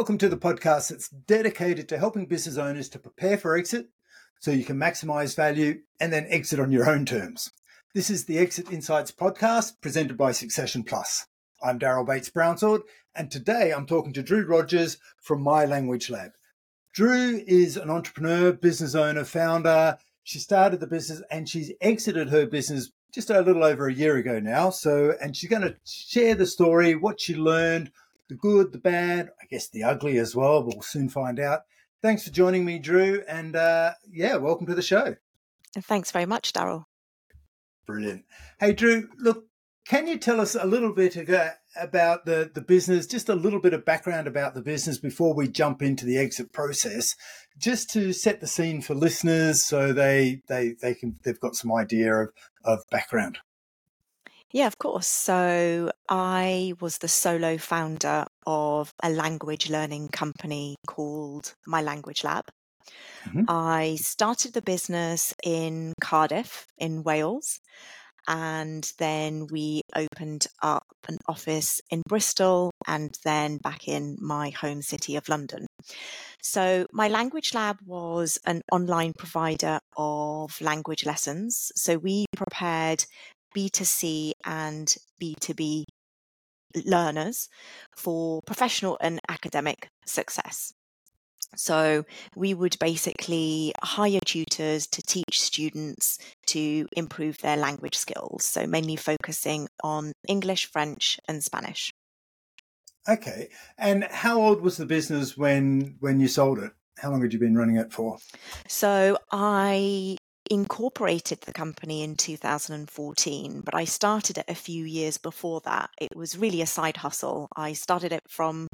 Welcome to the podcast that's dedicated to helping business owners to prepare for exit so you can maximize value and then exit on your own terms. This is the Exit Insights podcast presented by Succession Plus. I'm Daryl Bates Brownsword, and today I'm talking to Drew Rogers from My Language Lab. Drew is an entrepreneur, business owner, founder. She started the business and she's exited her business just a little over a year ago now. So, and she's going to share the story, what she learned, the good, the bad, I guess the ugly as well. We'll soon find out. Thanks for joining me, Drew. And uh, yeah, welcome to the show. And thanks very much, Daryl. Brilliant. Hey, Drew, look, can you tell us a little bit about the, the business, just a little bit of background about the business before we jump into the exit process, just to set the scene for listeners so they they they can they've got some idea of, of background. Yeah, of course. So I was the solo founder of a language learning company called My Language Lab. Mm-hmm. I started the business in Cardiff, in Wales, and then we opened up an office in Bristol and then back in my home city of London. So, my language lab was an online provider of language lessons. So, we prepared B2C and B2B learners for professional and academic success. So we would basically hire tutors to teach students to improve their language skills. So mainly focusing on English, French, and Spanish. Okay. And how old was the business when when you sold it? How long had you been running it for? So I incorporated the company in 2014, but I started it a few years before that. It was really a side hustle. I started it from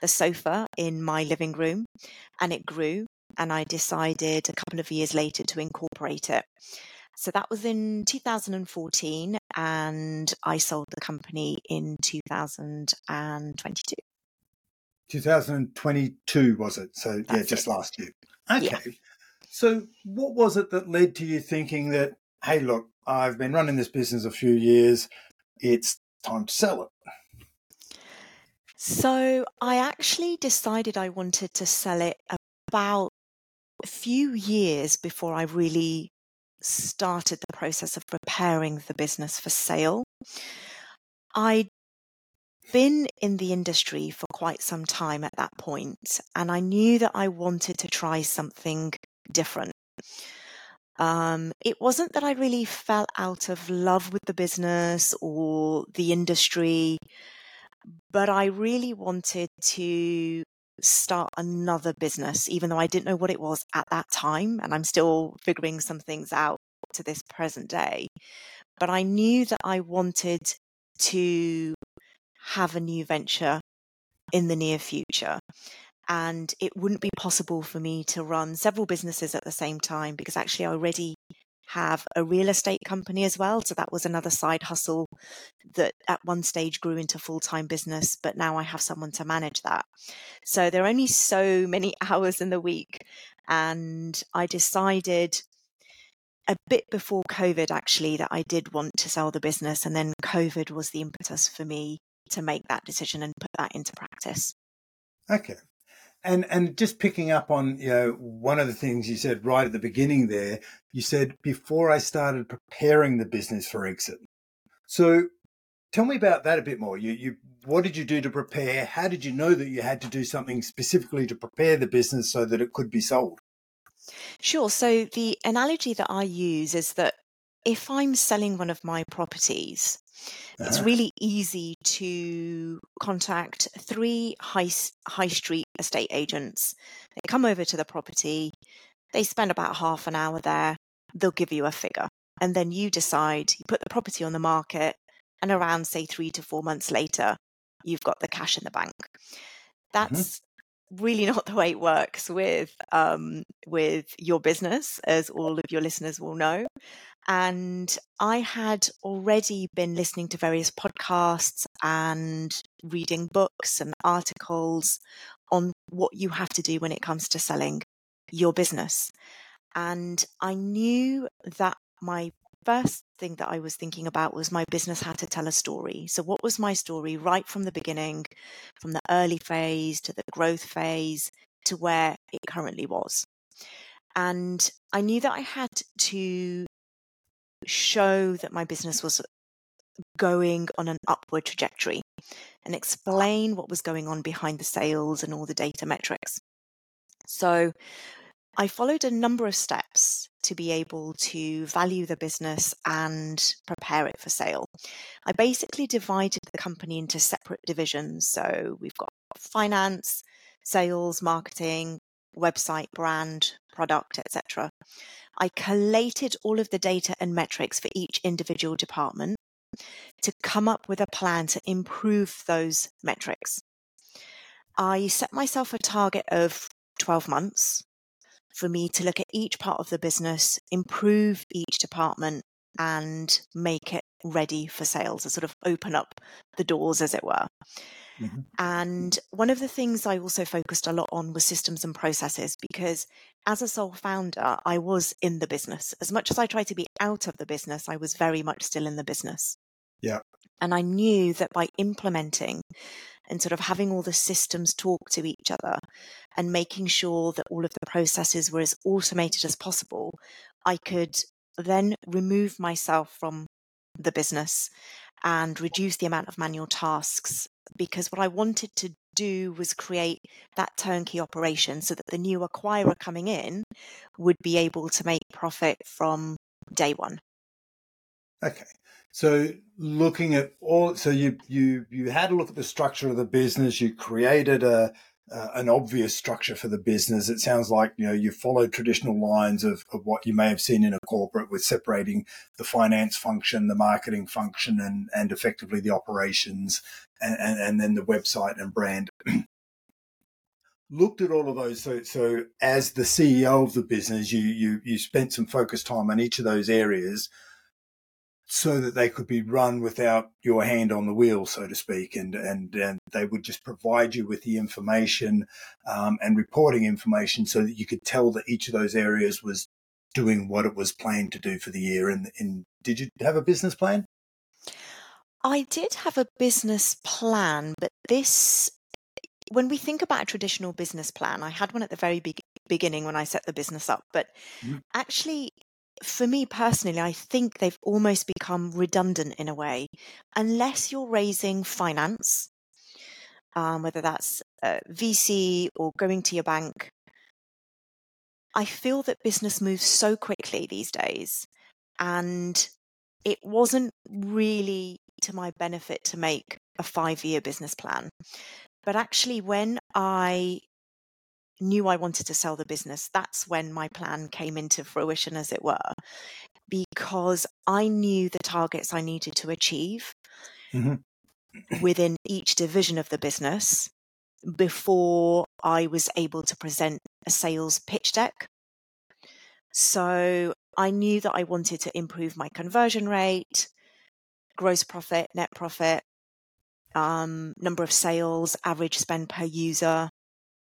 the sofa in my living room and it grew. And I decided a couple of years later to incorporate it. So that was in 2014, and I sold the company in 2022. 2022 was it? So That's yeah, just it. last year. Okay. Yeah. So, what was it that led to you thinking that, hey, look, I've been running this business a few years, it's time to sell it? So, I actually decided I wanted to sell it about a few years before I really started the process of preparing the business for sale. I'd been in the industry for quite some time at that point, and I knew that I wanted to try something different. Um, it wasn't that I really fell out of love with the business or the industry, but I really wanted to start another business, even though I didn't know what it was at that time. And I'm still figuring some things out to this present day. But I knew that I wanted to have a new venture in the near future and it wouldn't be possible for me to run several businesses at the same time because actually I already have a real estate company as well. So that was another side hustle that at one stage grew into full time business, but now I have someone to manage that. So there are only so many hours in the week. And I decided a bit before COVID actually that I did want to sell the business. And then COVID was the impetus for me to make that decision and put that into practice. Okay. And and just picking up on you know one of the things you said right at the beginning there, you said before I started preparing the business for exit. So tell me about that a bit more. You you what did you do to prepare? How did you know that you had to do something specifically to prepare the business so that it could be sold? Sure. So the analogy that I use is that if I'm selling one of my properties, uh-huh. it's really easy to contact three high high street estate agents. They come over to the property, they spend about half an hour there, they'll give you a figure. And then you decide, you put the property on the market, and around, say, three to four months later, you've got the cash in the bank. Mm-hmm. That's really not the way it works with um, with your business, as all of your listeners will know. And I had already been listening to various podcasts and reading books and articles on what you have to do when it comes to selling your business. And I knew that my first thing that I was thinking about was my business had to tell a story. So, what was my story right from the beginning, from the early phase to the growth phase to where it currently was? And I knew that I had to show that my business was going on an upward trajectory and explain what was going on behind the sales and all the data metrics. So I followed a number of steps to be able to value the business and prepare it for sale. I basically divided the company into separate divisions. So we've got finance, sales, marketing, website, brand, product, etc. I collated all of the data and metrics for each individual department to come up with a plan to improve those metrics. I set myself a target of 12 months for me to look at each part of the business, improve each department, and make it ready for sales, to sort of open up the doors, as it were. Mm-hmm. And one of the things I also focused a lot on was systems and processes because as a sole founder, I was in the business. As much as I tried to be out of the business, I was very much still in the business. Yeah. And I knew that by implementing and sort of having all the systems talk to each other and making sure that all of the processes were as automated as possible, I could then remove myself from the business and reduce the amount of manual tasks because what I wanted to do was create that turnkey operation so that the new acquirer coming in would be able to make profit from day one. Okay. So looking at all, so you you you had a look at the structure of the business. You created a uh, an obvious structure for the business. It sounds like you know you followed traditional lines of, of what you may have seen in a corporate, with separating the finance function, the marketing function, and and effectively the operations, and and, and then the website and brand. Looked at all of those. So so as the CEO of the business, you you you spent some focused time on each of those areas so that they could be run without your hand on the wheel, so to speak, and and, and they would just provide you with the information um, and reporting information so that you could tell that each of those areas was doing what it was planned to do for the year. And, and did you have a business plan? I did have a business plan, but this, when we think about a traditional business plan, I had one at the very be- beginning when I set the business up, but mm. actually for me personally, I think they've almost become redundant in a way. Unless you're raising finance, um, whether that's uh, VC or going to your bank, I feel that business moves so quickly these days. And it wasn't really to my benefit to make a five year business plan. But actually, when I knew I wanted to sell the business, that's when my plan came into fruition, as it were, because I knew the targets I needed to achieve mm-hmm. within each division of the business before I was able to present a sales pitch deck. So I knew that I wanted to improve my conversion rate, gross profit, net profit, um, number of sales, average spend per user,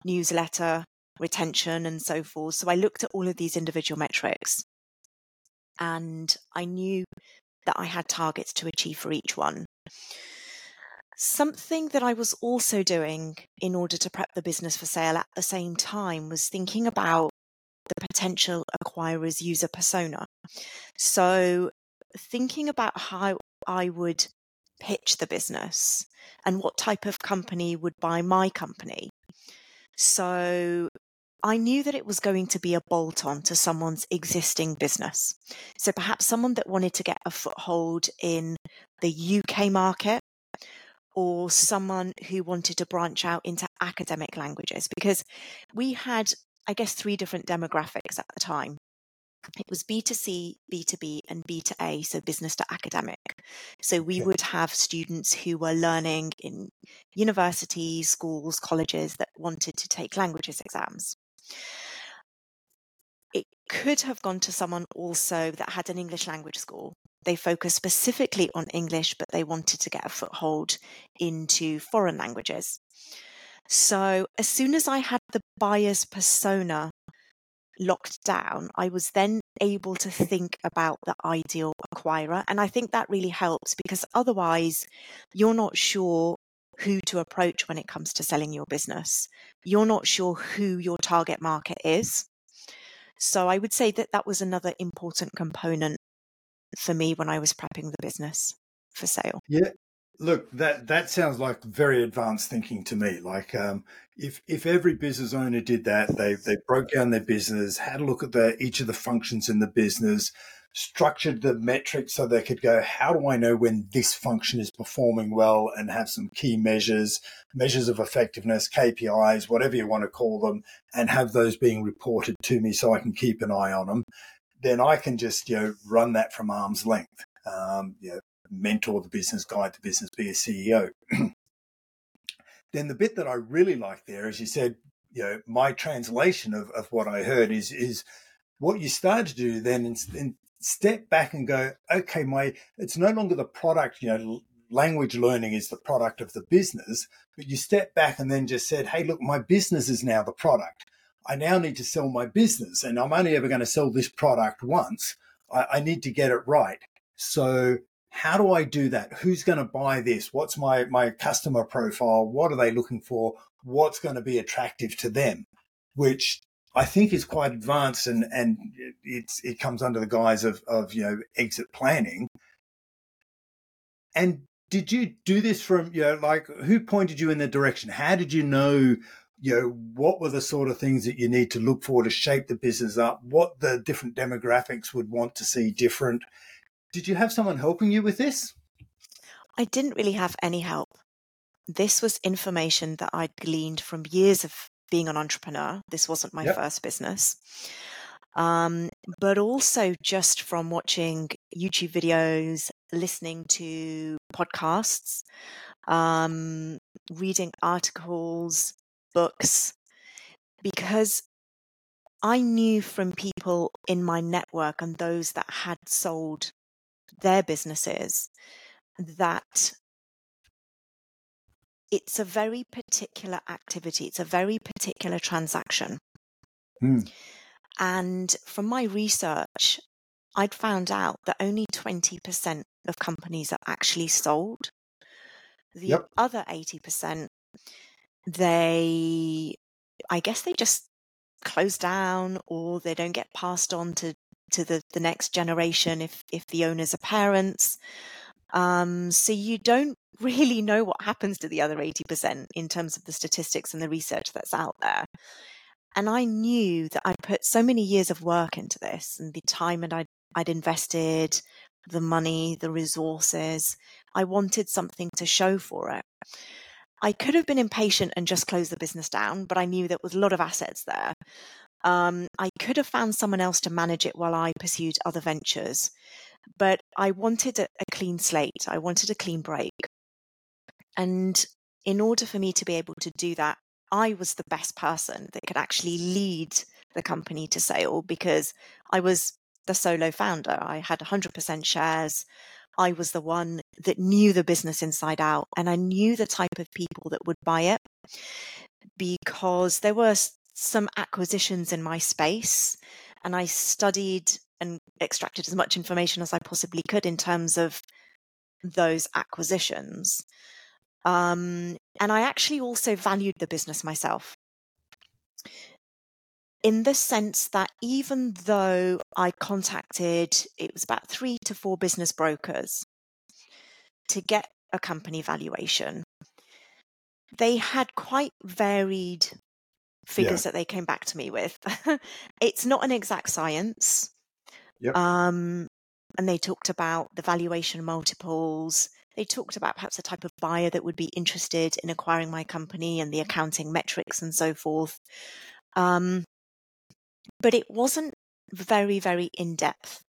newsletter, retention, and so forth. So I looked at all of these individual metrics and I knew that I had targets to achieve for each one. Something that I was also doing in order to prep the business for sale at the same time was thinking about the potential acquirer's user persona. So, thinking about how I would pitch the business and what type of company would buy my company. So I knew that it was going to be a bolt on to someone's existing business. So perhaps someone that wanted to get a foothold in the UK market or someone who wanted to branch out into academic languages because we had, I guess, three different demographics at the time. It was B2C, B2B, and B2A, so business to academic. So we would have students who were learning in universities, schools, colleges that wanted to take languages exams. It could have gone to someone also that had an English language school. They focused specifically on English, but they wanted to get a foothold into foreign languages. So, as soon as I had the buyer's persona locked down, I was then able to think about the ideal acquirer. And I think that really helps because otherwise, you're not sure who to approach when it comes to selling your business. You're not sure who your target market is. So I would say that that was another important component for me when I was prepping the business for sale. Yeah. Look, that that sounds like very advanced thinking to me. Like, um, if if every business owner did that, they they broke down their business, had a look at the each of the functions in the business, structured the metrics so they could go, how do I know when this function is performing well, and have some key measures, measures of effectiveness, KPIs, whatever you want to call them, and have those being reported to me so I can keep an eye on them. Then I can just you know run that from arm's length. Um, you know, mentor the business, guide the business, be a CEO. then the bit that I really like there, as you said, you know, my translation of, of what I heard is is what you start to do then and step back and go, okay, my it's no longer the product, you know, language learning is the product of the business, but you step back and then just said, hey, look, my business is now the product. I now need to sell my business, and I'm only ever going to sell this product once. I, I need to get it right. So how do I do that? Who's going to buy this? What's my, my customer profile? What are they looking for? What's going to be attractive to them? Which I think is quite advanced and, and it's, it comes under the guise of, of, you know, exit planning. And did you do this from, you know, like who pointed you in the direction? How did you know, you know, what were the sort of things that you need to look for to shape the business up? What the different demographics would want to see different? Did you have someone helping you with this? I didn't really have any help. This was information that I'd gleaned from years of being an entrepreneur. This wasn't my yep. first business. Um, but also just from watching YouTube videos, listening to podcasts, um, reading articles, books, because I knew from people in my network and those that had sold their businesses that it's a very particular activity, it's a very particular transaction. Mm. And from my research, I'd found out that only 20% of companies are actually sold. The yep. other 80%, they, I guess they just close down or they don't get passed on to to the, the next generation if if the owners are parents. Um, so you don't really know what happens to the other 80% in terms of the statistics and the research that's out there. And I knew that I'd put so many years of work into this and the time and I'd, I'd invested, the money, the resources. I wanted something to show for it. I could have been impatient and just closed the business down, but I knew there was a lot of assets there. Um, I could have found someone else to manage it while I pursued other ventures, but I wanted a, a clean slate. I wanted a clean break. And in order for me to be able to do that, I was the best person that could actually lead the company to sale because I was the solo founder. I had 100% shares. I was the one that knew the business inside out and I knew the type of people that would buy it because there were some acquisitions in my space and I studied and extracted as much information as I possibly could in terms of those acquisitions. Um, and I actually also valued the business myself in the sense that even though I contacted, it was about three to four business brokers to get a company valuation, they had quite varied figures yeah. that they came back to me with. it's not an exact science. Yep. Um, and they talked about the valuation multiples. They talked about perhaps the type of buyer that would be interested in acquiring my company and the accounting metrics and so forth. Um, but it wasn't very, very in depth.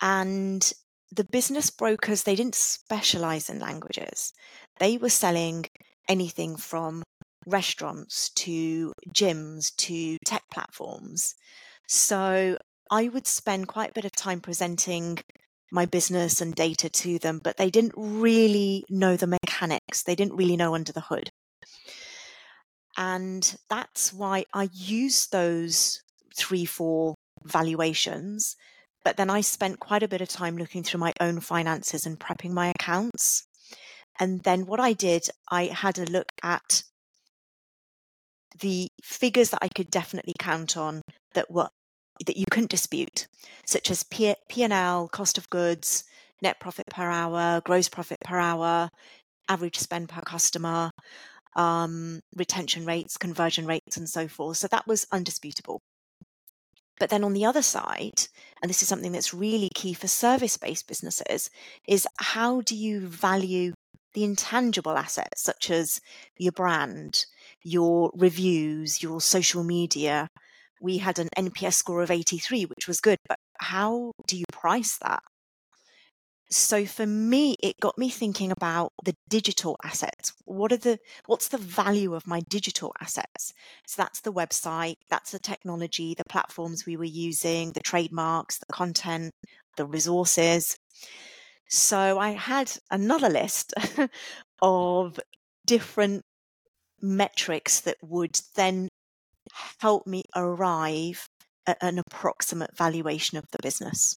And the business brokers, they didn't specialize in languages. They were selling anything from restaurants to gyms to tech platforms. So I would spend quite a bit of time presenting my business and data to them, but they didn't really know the mechanics. They didn't really know under the hood. And that's why I use those three, four valuations. But then I spent quite a bit of time looking through my own finances and prepping my accounts. And then what I did, I had a look at the figures that I could definitely count on that were that you couldn't dispute, such as P- P&L, cost of goods, net profit per hour, gross profit per hour, average spend per customer, um, retention rates, conversion rates, and so forth. So that was undisputable. But then on the other side, and this is something that's really key for service based businesses, is how do you value the intangible assets such as your brand, your reviews, your social media? We had an NPS score of 83, which was good, but how do you price that? so for me it got me thinking about the digital assets. What are the what's the value of my digital assets? So that's the website that's the technology the platforms we were using the trademarks the content the resources. So i had another list of different metrics that would then help me arrive at an approximate valuation of the business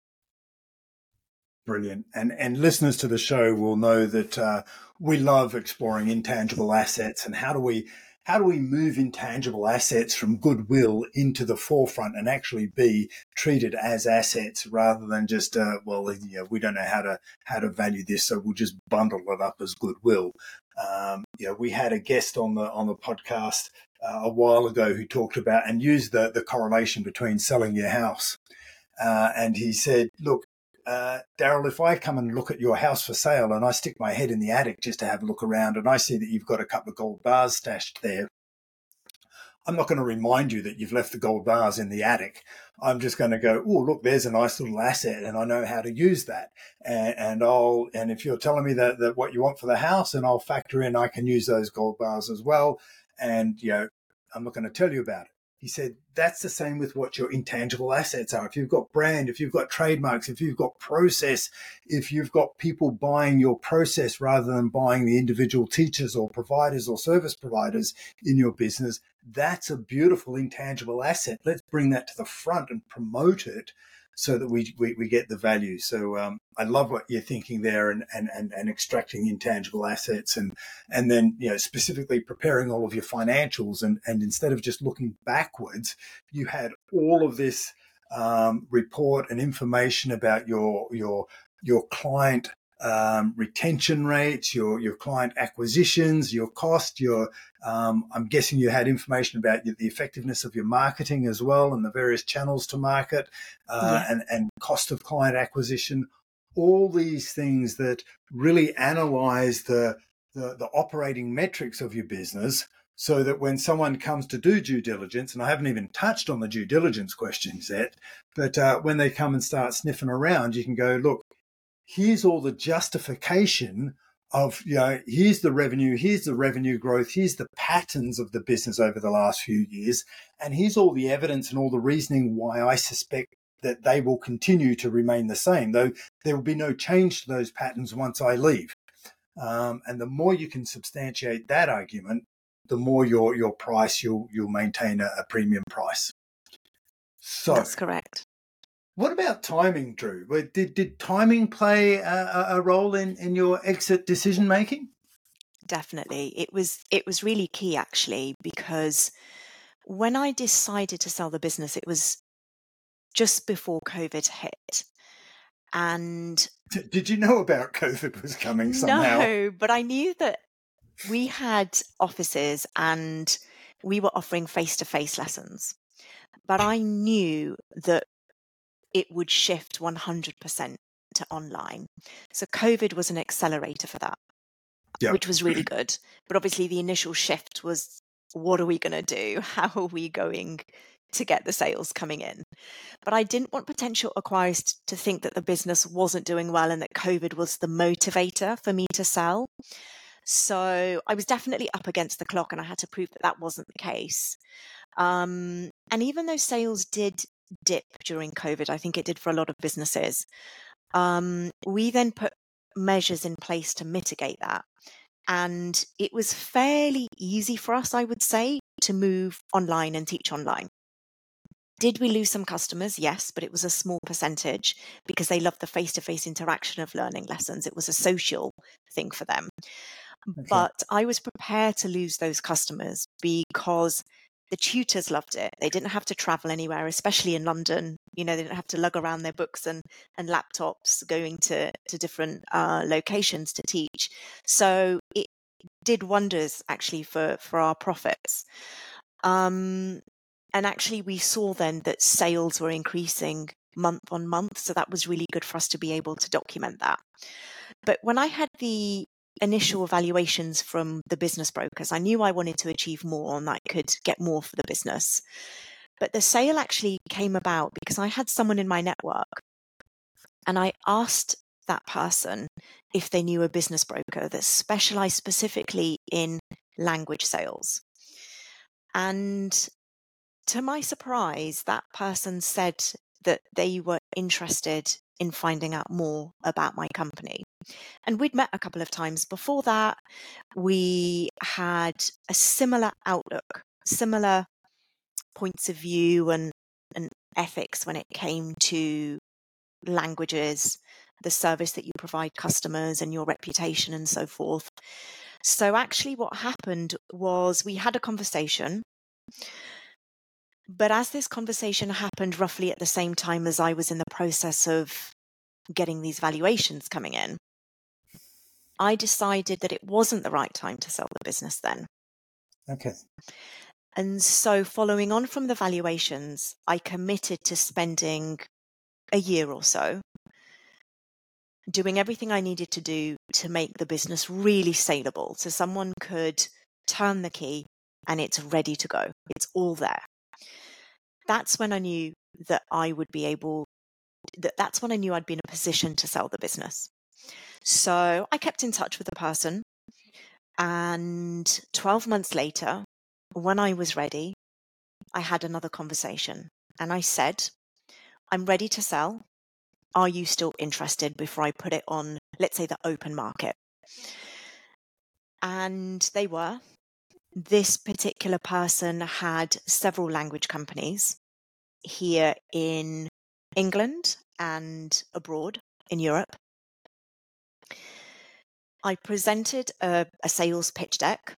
Brilliant. And and listeners to the show will know that uh, we love exploring intangible assets and how do we how do we move intangible assets from goodwill into the forefront and actually be treated as assets rather than just uh, well you know, we don't know how to how to value this so we'll just bundle it up as goodwill. Um, you know, we had a guest on the on the podcast uh, a while ago who talked about and used the the correlation between selling your house. Uh, and he said, look, uh, Daryl, if I come and look at your house for sale and I stick my head in the attic just to have a look around and I see that you've got a couple of gold bars stashed there, I'm not going to remind you that you've left the gold bars in the attic. I'm just going to go, oh, look, there's a nice little asset and I know how to use that. And, and I'll, and if you're telling me that, that what you want for the house and I'll factor in, I can use those gold bars as well. And, you know, I'm not going to tell you about it. He said, that's the same with what your intangible assets are. If you've got brand, if you've got trademarks, if you've got process, if you've got people buying your process rather than buying the individual teachers or providers or service providers in your business, that's a beautiful intangible asset. Let's bring that to the front and promote it so that we, we, we get the value. So um, I love what you're thinking there and, and, and, and extracting intangible assets and, and then, you know, specifically preparing all of your financials. And, and instead of just looking backwards, you had all of this um, report and information about your, your, your client um, retention rates, your your client acquisitions, your cost, your um, I'm guessing you had information about the effectiveness of your marketing as well, and the various channels to market, uh, yeah. and and cost of client acquisition. All these things that really analyze the, the the operating metrics of your business, so that when someone comes to do due diligence, and I haven't even touched on the due diligence questions yet, but uh, when they come and start sniffing around, you can go, look, here's all the justification of, you know, here's the revenue, here's the revenue growth, here's the patterns of the business over the last few years, and here's all the evidence and all the reasoning why I suspect that they will continue to remain the same, though there will be no change to those patterns once I leave. Um, and the more you can substantiate that argument, the more your your price you'll you'll maintain a, a premium price. So that's correct. What about timing, Drew? Did, did timing play a, a role in, in your exit decision making? Definitely. It was it was really key actually because when I decided to sell the business, it was just before COVID hit. And did you know about COVID was coming somehow? No, but I knew that we had offices and we were offering face to face lessons. But I knew that it would shift 100% to online. So COVID was an accelerator for that, yep. which was really good. But obviously, the initial shift was what are we going to do? How are we going to get the sales coming in? But I didn't want potential acquirers to think that the business wasn't doing well and that COVID was the motivator for me to sell. So I was definitely up against the clock and I had to prove that that wasn't the case. Um, and even though sales did dip during COVID. I think it did for a lot of businesses. Um, we then put measures in place to mitigate that. And it was fairly easy for us, I would say, to move online and teach online. Did we lose some customers? Yes, but it was a small percentage because they loved the face to face interaction of learning lessons. It was a social thing for them. Okay. But I was prepared to lose those customers because the tutors loved it. They didn't have to travel anywhere, especially in London. You know, they didn't have to lug around their books and, and laptops going to, to different uh, locations to teach. So it did wonders actually for, for our profits. Um, and actually, we saw then that sales were increasing month on month. So that was really good for us to be able to document that. But when I had the initial evaluations from the business brokers, I knew I wanted to achieve more and I could get more for the business. But the sale actually came about because I had someone in my network and I asked that person if they knew a business broker that specialized specifically in language sales. And to my surprise, that person said that they were interested in finding out more about my company. And we'd met a couple of times before that. We had a similar outlook, similar points of view and, and ethics when it came to languages, the service that you provide customers, and your reputation, and so forth. So, actually, what happened was we had a conversation. But as this conversation happened roughly at the same time as I was in the process of getting these valuations coming in, I decided that it wasn't the right time to sell the business then. Okay. And so, following on from the valuations, I committed to spending a year or so doing everything I needed to do to make the business really saleable so someone could turn the key and it's ready to go. It's all there. That's when I knew that I would be able that that's when I knew I'd be in a position to sell the business. So I kept in touch with the person. And 12 months later, when I was ready, I had another conversation and I said, I'm ready to sell. Are you still interested before I put it on, let's say, the open market? And they were. This particular person had several language companies here in England and abroad in Europe. I presented a, a sales pitch deck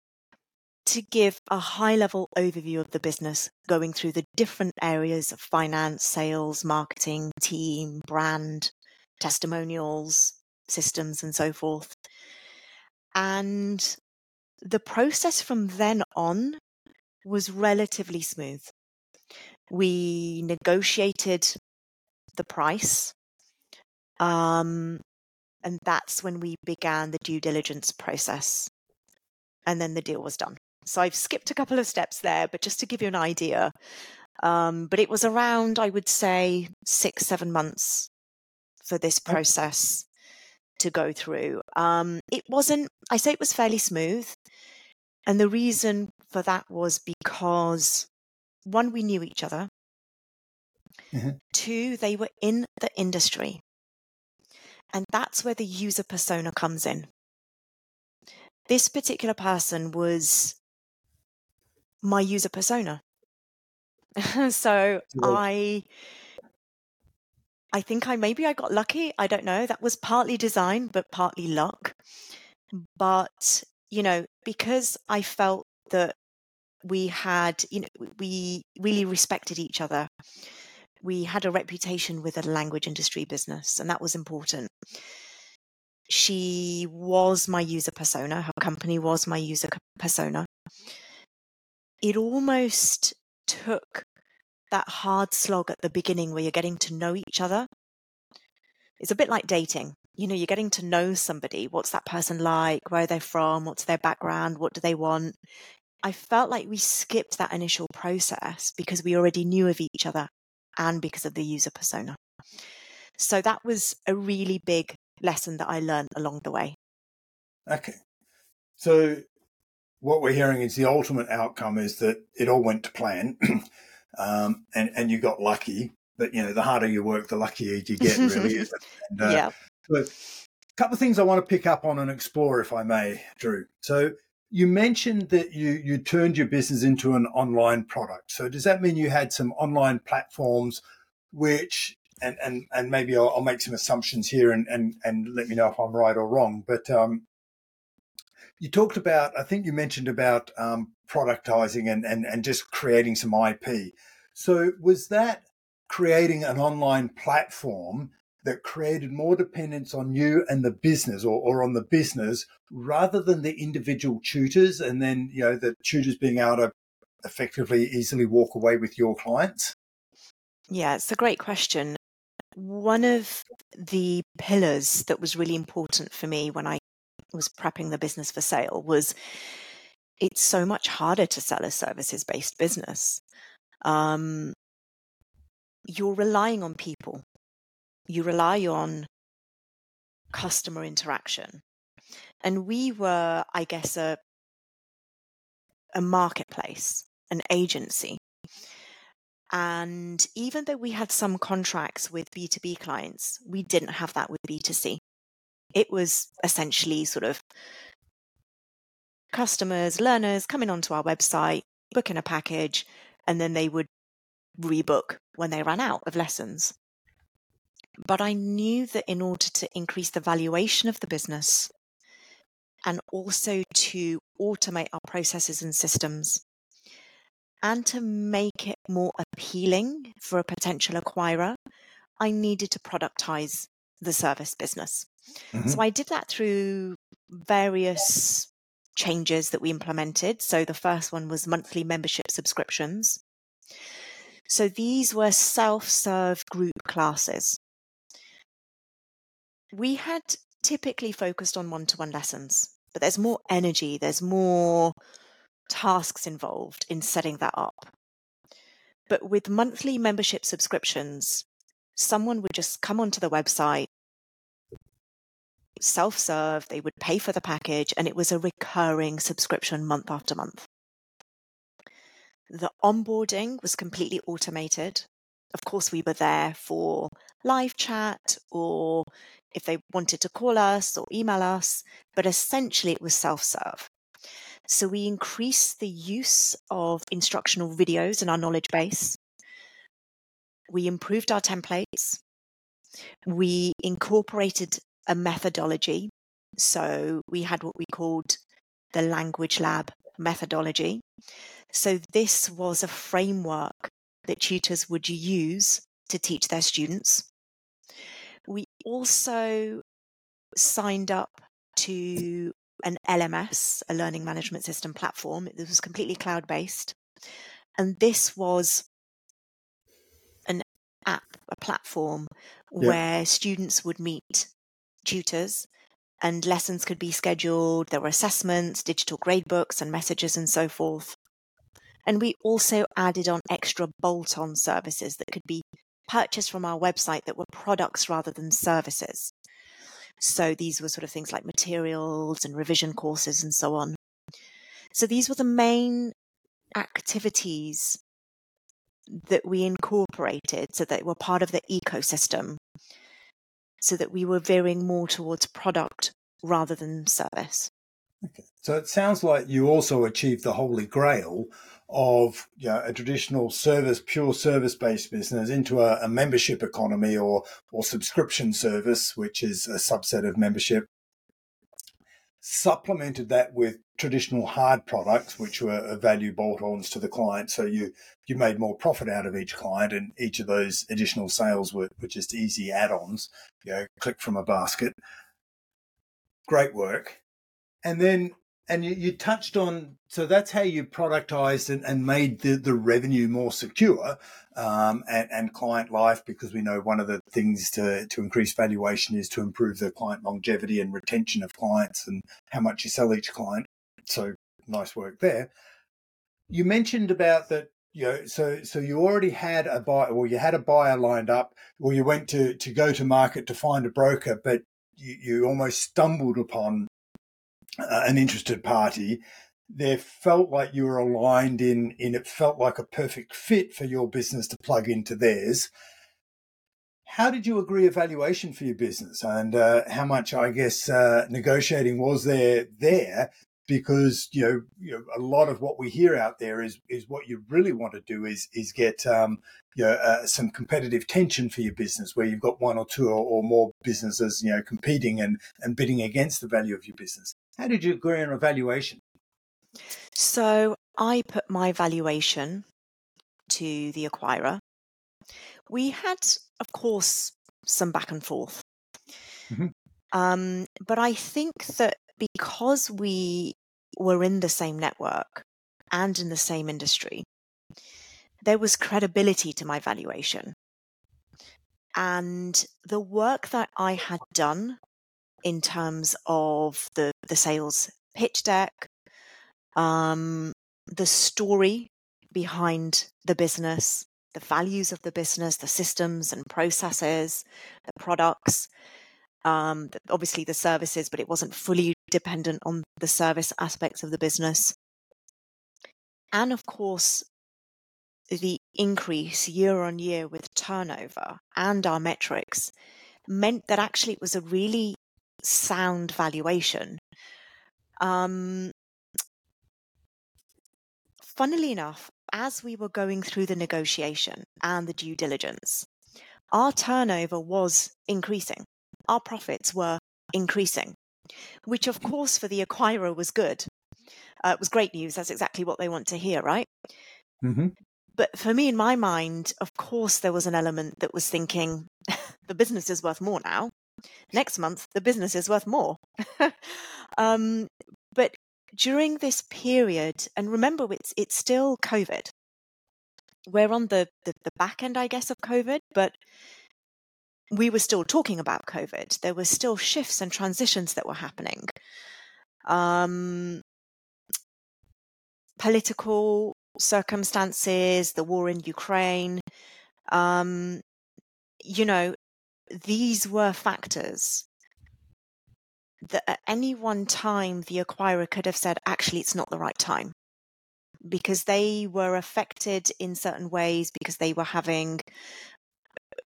to give a high level overview of the business, going through the different areas of finance, sales, marketing, team, brand, testimonials, systems, and so forth. And the process from then on was relatively smooth. We negotiated the price. Um, and that's when we began the due diligence process. And then the deal was done. So I've skipped a couple of steps there, but just to give you an idea. Um, but it was around, I would say, six, seven months for this process to go through. Um, it wasn't, I say it was fairly smooth. And the reason for that was because one, we knew each other. Mm-hmm. Two, they were in the industry. And that's where the user persona comes in. This particular person was my user persona. so I I think I maybe I got lucky. I don't know. That was partly design, but partly luck. But, you know, because I felt that we had, you know, we really respected each other we had a reputation with a language industry business, and that was important. She was my user persona, her company was my user persona. It almost took that hard slog at the beginning where you're getting to know each other. It's a bit like dating. You know, you're getting to know somebody. What's that person like? Where are they from? What's their background? What do they want? I felt like we skipped that initial process because we already knew of each other and because of the user persona. So that was a really big lesson that I learned along the way. Okay. So what we're hearing is the ultimate outcome is that it all went to plan um, and, and you got lucky. But, you know, the harder you work, the luckier you get, really. and, uh, yeah. So a couple of things I want to pick up on and explore, if I may, Drew. So You mentioned that you you turned your business into an online product. So does that mean you had some online platforms which and and and maybe I'll, I'll make some assumptions here and and and let me know if I'm right or wrong. But um, you talked about, I think you mentioned about um, productizing and, and and just creating some IP. So was that creating an online platform that created more dependence on you and the business or, or on the business rather than the individual tutors and then you know the tutors being able to effectively easily walk away with your clients yeah it's a great question one of the pillars that was really important for me when I was prepping the business for sale was it's so much harder to sell a services based business. Um, you're relying on people, you rely on customer interaction. And we were, I guess, a, a marketplace, an agency. And even though we had some contracts with B2B clients, we didn't have that with B2C. It was essentially sort of customers, learners coming onto our website, booking a package, and then they would rebook when they ran out of lessons. But I knew that in order to increase the valuation of the business and also to automate our processes and systems, and to make it more appealing for a potential acquirer, I needed to productize the service business. Mm-hmm. So I did that through various changes that we implemented. So the first one was monthly membership subscriptions. So these were self serve group classes. We had typically focused on one to one lessons, but there's more energy, there's more tasks involved in setting that up. But with monthly membership subscriptions, someone would just come onto the website, self serve, they would pay for the package, and it was a recurring subscription month after month. The onboarding was completely automated. Of course, we were there for live chat or if they wanted to call us or email us, but essentially it was self serve. So we increased the use of instructional videos in our knowledge base. We improved our templates. We incorporated a methodology. So we had what we called the language lab methodology. So this was a framework that tutors would use to teach their students. We also signed up to an LMS, a learning management system platform. It was completely cloud based. And this was app, a platform yeah. where students would meet tutors and lessons could be scheduled. There were assessments, digital gradebooks, and messages and so forth. And we also added on extra bolt on services that could be purchased from our website that were products rather than services. So these were sort of things like materials and revision courses and so on. So these were the main activities that we incorporated so that were part of the ecosystem so that we were veering more towards product rather than service. Okay. So it sounds like you also achieved the holy grail of you know, a traditional service, pure service based business into a, a, membership economy or, or subscription service, which is a subset of membership. Supplemented that with traditional hard products, which were value bolt ons to the client. So you, you made more profit out of each client, and each of those additional sales were, were just easy add ons, you know, click from a basket. Great work. And then and you, you, touched on so that's how you productized and, and made the, the revenue more secure um, and, and, client life because we know one of the things to, to increase valuation is to improve the client longevity and retention of clients and how much you sell each client. So nice work there. You mentioned about that you know so so you already had a buyer or you had a buyer lined up or you went to to go to market to find a broker but you, you almost stumbled upon uh, an interested party, there felt like you were aligned in in it felt like a perfect fit for your business to plug into theirs. How did you agree a valuation for your business, and uh, how much, I guess, uh, negotiating was there there because you know, you know a lot of what we hear out there is is what you really want to do is is get um, you know, uh, some competitive tension for your business where you've got one or two or, or, more businesses you know competing and and bidding against the value of your business. How did you agree on a valuation? So I put my valuation to the acquirer. We had, of course, some back and forth. Mm-hmm. Um, but I think that because we were in the same network and in the same industry, there was credibility to my valuation. And the work that I had done in terms of the, the sales pitch deck, um, the story behind the business, the values of the business, the systems and processes, the products, um, obviously the services, but it wasn't fully dependent on the service aspects of the business. And of course, the increase year on year with turnover and our metrics meant that actually it was a really sound valuation. Um, funnily enough, as we were going through the negotiation and the due diligence, our turnover was increasing our profits were increasing, which of course for the acquirer was good. Uh, it was great news. That's exactly what they want to hear, right? Mm-hmm. But for me, in my mind, of course, there was an element that was thinking the business is worth more now. Next month, the business is worth more. um, but during this period, and remember, it's it's still COVID. We're on the, the, the back end, I guess, of COVID, but we were still talking about COVID. There were still shifts and transitions that were happening. Um, political circumstances, the war in Ukraine, um, you know, these were factors that at any one time the acquirer could have said, actually, it's not the right time. Because they were affected in certain ways, because they were having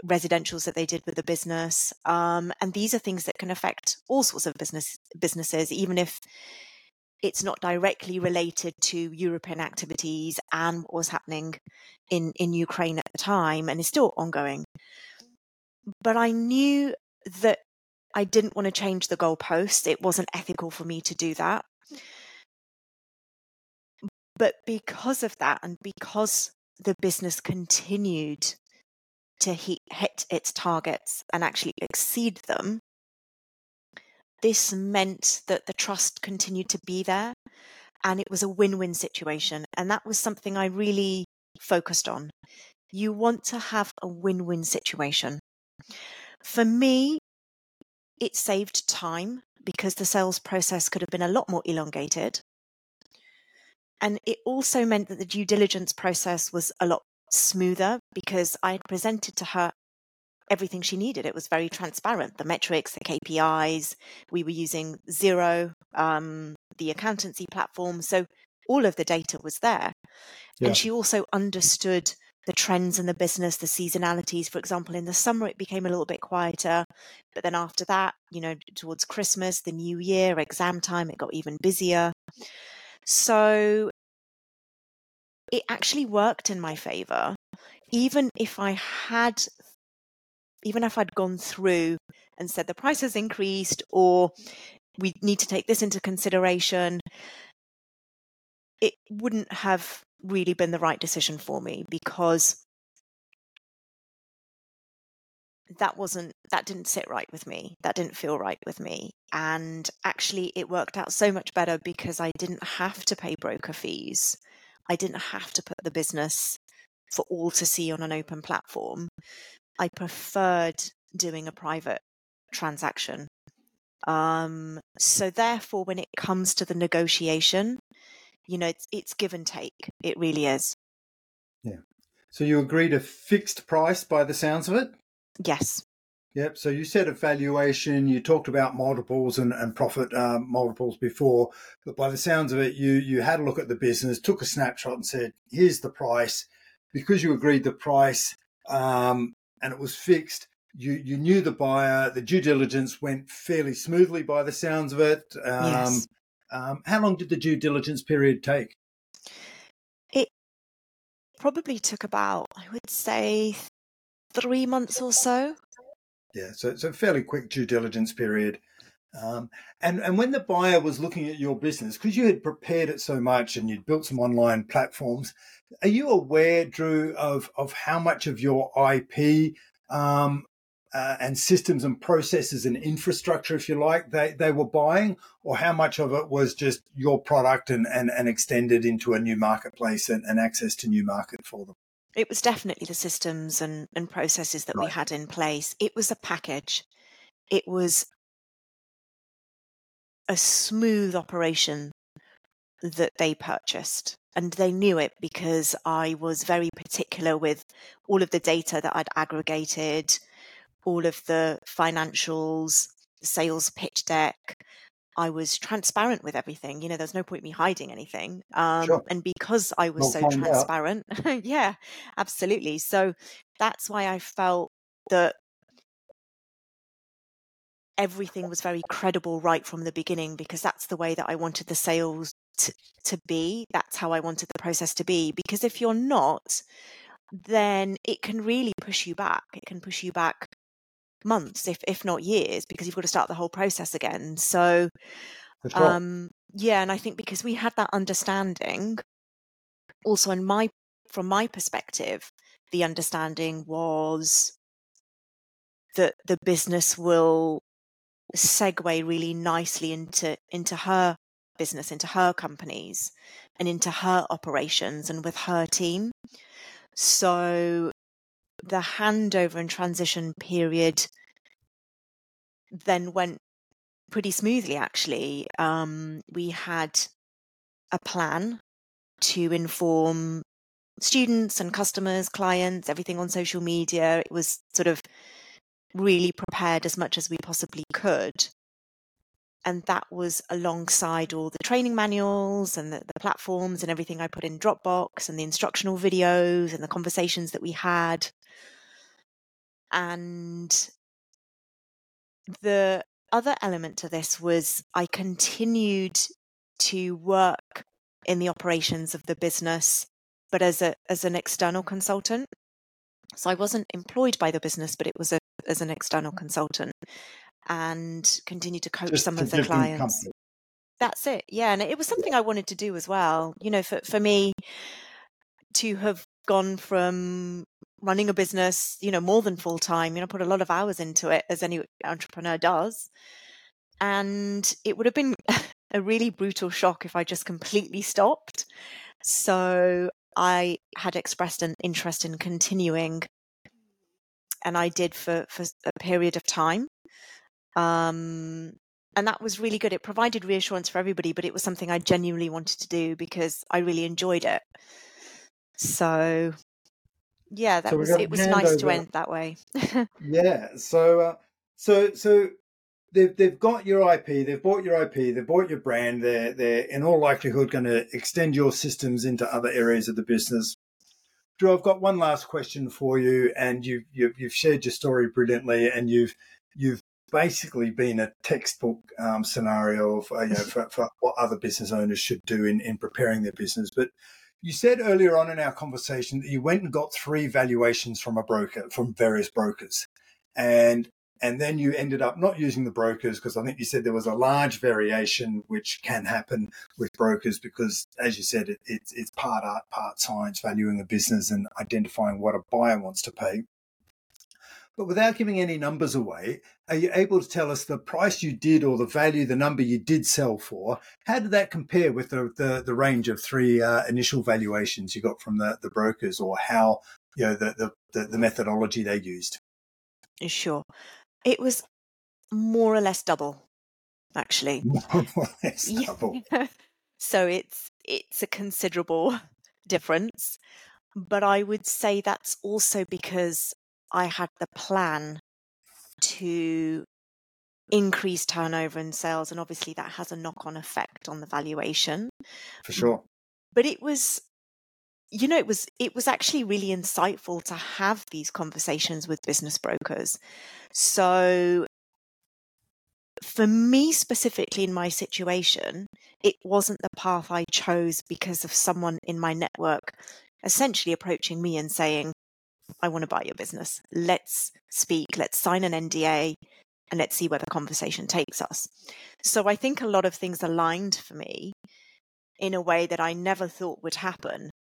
residentials that they did with the business. Um, and these are things that can affect all sorts of business businesses, even if it's not directly related to European activities and what was happening in, in Ukraine at the time and is still ongoing. But I knew that I didn't want to change the goalpost. It wasn't ethical for me to do that. But because of that, and because the business continued to hit its targets and actually exceed them, this meant that the trust continued to be there and it was a win win situation. And that was something I really focused on. You want to have a win win situation. For me, it saved time because the sales process could have been a lot more elongated. And it also meant that the due diligence process was a lot smoother because I had presented to her everything she needed. It was very transparent the metrics, the KPIs. We were using Xero, um, the accountancy platform. So all of the data was there. Yeah. And she also understood the trends in the business, the seasonalities. For example, in the summer, it became a little bit quieter. But then after that, you know, towards Christmas, the new year, exam time, it got even busier. So it actually worked in my favor. Even if I had, even if I'd gone through and said the price has increased or we need to take this into consideration, it wouldn't have really been the right decision for me because that wasn't that didn't sit right with me. That didn't feel right with me. And actually it worked out so much better because i didn't have to pay broker fees I didn't have to put the business for all to see on an open platform. I preferred doing a private transaction. Um, so therefore, when it comes to the negotiation, you know, it's, it's give and take. It really is. Yeah. So you agreed a fixed price by the sounds of it? Yes. Yep. So you said evaluation. You talked about multiples and, and profit uh, multiples before, but by the sounds of it, you you had a look at the business, took a snapshot, and said, "Here's the price." Because you agreed the price um, and it was fixed, you you knew the buyer. The due diligence went fairly smoothly by the sounds of it. Um, yes. Um, how long did the due diligence period take? It probably took about, I would say, three months or so. Yeah, so it's a fairly quick due diligence period. Um, and and when the buyer was looking at your business, because you had prepared it so much and you'd built some online platforms, are you aware, Drew, of of how much of your IP um, uh, and systems and processes and infrastructure, if you like, they, they were buying, or how much of it was just your product and, and, and extended into a new marketplace and, and access to new market for them? It was definitely the systems and, and processes that right. we had in place. It was a package. It was a smooth operation that they purchased. And they knew it because I was very particular with all of the data that I'd aggregated, all of the financials, sales pitch deck. I was transparent with everything. You know, there's no point me hiding anything. Um, sure. And because I was we'll so transparent, yeah, absolutely. So that's why I felt that everything was very credible right from the beginning because that's the way that I wanted the sales to, to be. That's how I wanted the process to be. Because if you're not, then it can really push you back. It can push you back months, if if not years, because you've got to start the whole process again. So, sure. um, yeah, and I think because we had that understanding, also in my from my perspective, the understanding was that the business will segue really nicely into into her business, into her companies, and into her operations and with her team. So the handover and transition period then went pretty smoothly actually um, we had a plan to inform students and customers clients everything on social media it was sort of really prepared as much as we possibly could. And that was alongside all the training manuals and the, the, platforms and everything I put in Dropbox and the instructional videos and the conversations that we had. And the other element to this was I continued to work in the operations of the business, but as a as an external consultant. So I wasn't employed by the business, but it was a as an external consultant and continue to coach Just some of the clients. Company. That's it. Yeah. And it was something I wanted to do as well. You know, for, for me to have gone from running a business, you know, more than full time, you know, put a lot of hours into it as any entrepreneur does. And it would have been a really brutal shock if I just completely stopped. So I had expressed an interest in continuing and I did for for a period of time. Um, and that was really good. It provided reassurance for everybody, but it was something I genuinely wanted to do because I really enjoyed it. So, yeah, that so was it. Was nice to end that way. yeah. So, uh, so, so they've they've got your IP, they've bought your IP, they've bought your brand. They're they're in all likelihood going to extend your systems into other areas of the business. Drew, I've got one last question for you, and you, you you've shared your story brilliantly, and you've you've basically been a textbook um, scenario of uh, you know, for, for, what other business owners should do in, in preparing their business. But you said earlier on in our conversation that you went and got three valuations from a broker, from various brokers. And and then you ended up not using the brokers because I think you said there was a large variation which can happen with brokers because, as you said, it, it's, it's part art, part science, valuing a business and identifying what a buyer wants to pay. But without giving any numbers away, are you able to tell us the price you did or the value, the number you did sell for? How did that compare with the, the, the range of three uh, initial valuations you got from the, the brokers or how, you know, the, the, the methodology they used? Sure. It was more or less double, actually. More or less double. so it's it's a considerable difference. But I would say that's also because I had the plan to increase turnover and sales, and obviously that has a knock on effect on the valuation. For sure. But it was you know it was it was actually really insightful to have these conversations with business brokers so for me specifically in my situation, it wasn't the path I chose because of someone in my network essentially approaching me and saying, I want to buy your business. Let's speak, let's sign an NDA, and let's see where the conversation takes us. So I think a lot of things aligned for me in a way that I never thought would happen.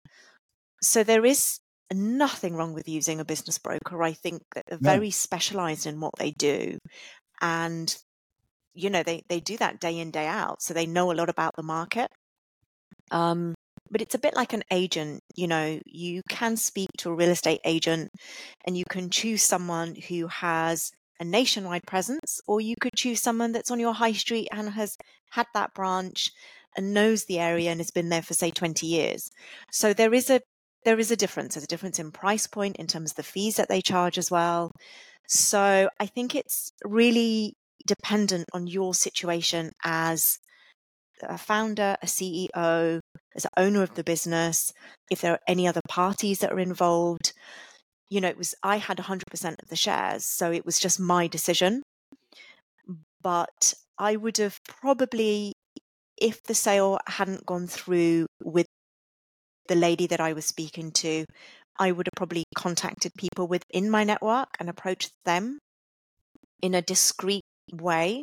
So there is nothing wrong with using a business broker. I think that they're very specialized in what they do. And, you know, they, they do that day in, day out. So they know a lot about the market. Um, but it's a bit like an agent. You know, you can speak to a real estate agent and you can choose someone who has a nationwide presence, or you could choose someone that's on your high street and has had that branch and knows the area and has been there for say 20 years. So there is a there is a difference. There's a difference in price point in terms of the fees that they charge as well. So I think it's really dependent on your situation as a founder, a CEO, as owner of the business, if there are any other parties that are involved. You know, it was, I had 100% of the shares, so it was just my decision. But I would have probably, if the sale hadn't gone through with the lady that I was speaking to, I would have probably contacted people within my network and approached them in a discreet way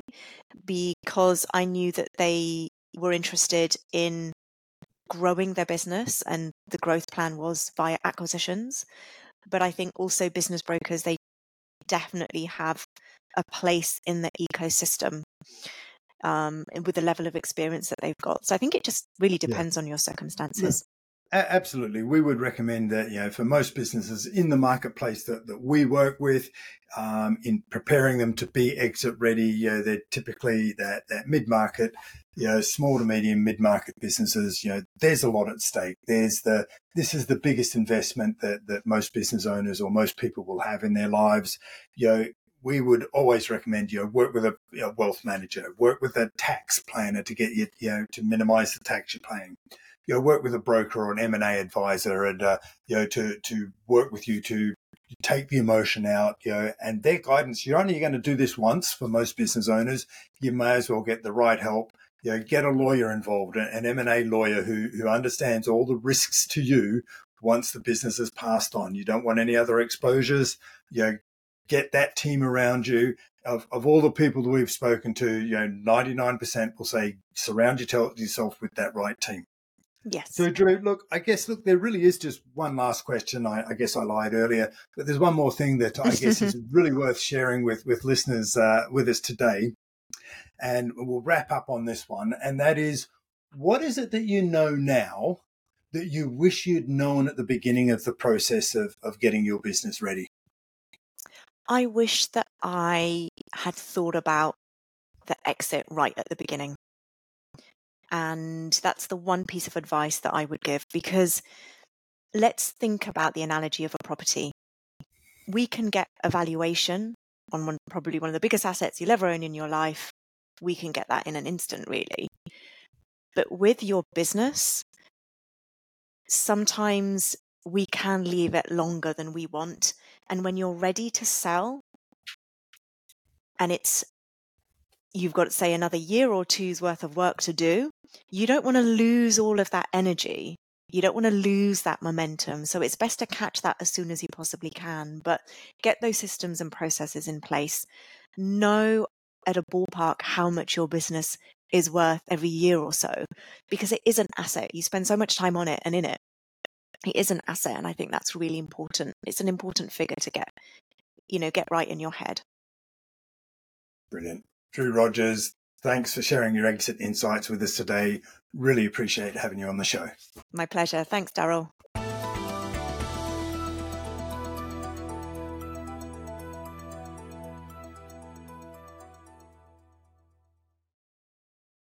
because I knew that they were interested in growing their business and the growth plan was via acquisitions. But I think also business brokers, they definitely have a place in the ecosystem um, with the level of experience that they've got. So I think it just really depends yeah. on your circumstances. Absolutely. We would recommend that, you know, for most businesses in the marketplace that, that we work with, um, in preparing them to be exit ready, you know, they're typically that, that mid market, you know, small to medium mid market businesses, you know, there's a lot at stake. There's the, this is the biggest investment that, that most business owners or most people will have in their lives. You know, we would always recommend you know work with a you know, wealth manager, work with a tax planner to get you you know to minimise the tax you're paying you know, work with a broker or an M and A advisor, and uh, you know, to to work with you to take the emotion out, you know, and their guidance. You're only going to do this once for most business owners. You may as well get the right help. You know, get a lawyer involved, an M and A lawyer who who understands all the risks to you once the business has passed on. You don't want any other exposures. You know, get that team around you. Of, of all the people that we've spoken to, you know, 99% will say surround yourself with that right team. Yes. So, Drew, look, I guess, look, there really is just one last question. I, I guess I lied earlier, but there's one more thing that I guess is really worth sharing with, with listeners uh, with us today. And we'll wrap up on this one. And that is what is it that you know now that you wish you'd known at the beginning of the process of, of getting your business ready? I wish that I had thought about the exit right at the beginning. And that's the one piece of advice that I would give because let's think about the analogy of a property. We can get a valuation on one, probably one of the biggest assets you'll ever own in your life. We can get that in an instant, really. But with your business, sometimes we can leave it longer than we want. And when you're ready to sell, and it's you've got, say, another year or two's worth of work to do, you don't want to lose all of that energy. You don't want to lose that momentum. So it's best to catch that as soon as you possibly can, but get those systems and processes in place. Know at a ballpark how much your business is worth every year or so, because it is an asset. You spend so much time on it and in it. It is an asset. And I think that's really important. It's an important figure to get, you know, get right in your head. Brilliant. Drew Rogers, thanks for sharing your exit insights with us today. Really appreciate having you on the show. My pleasure. Thanks, Daryl.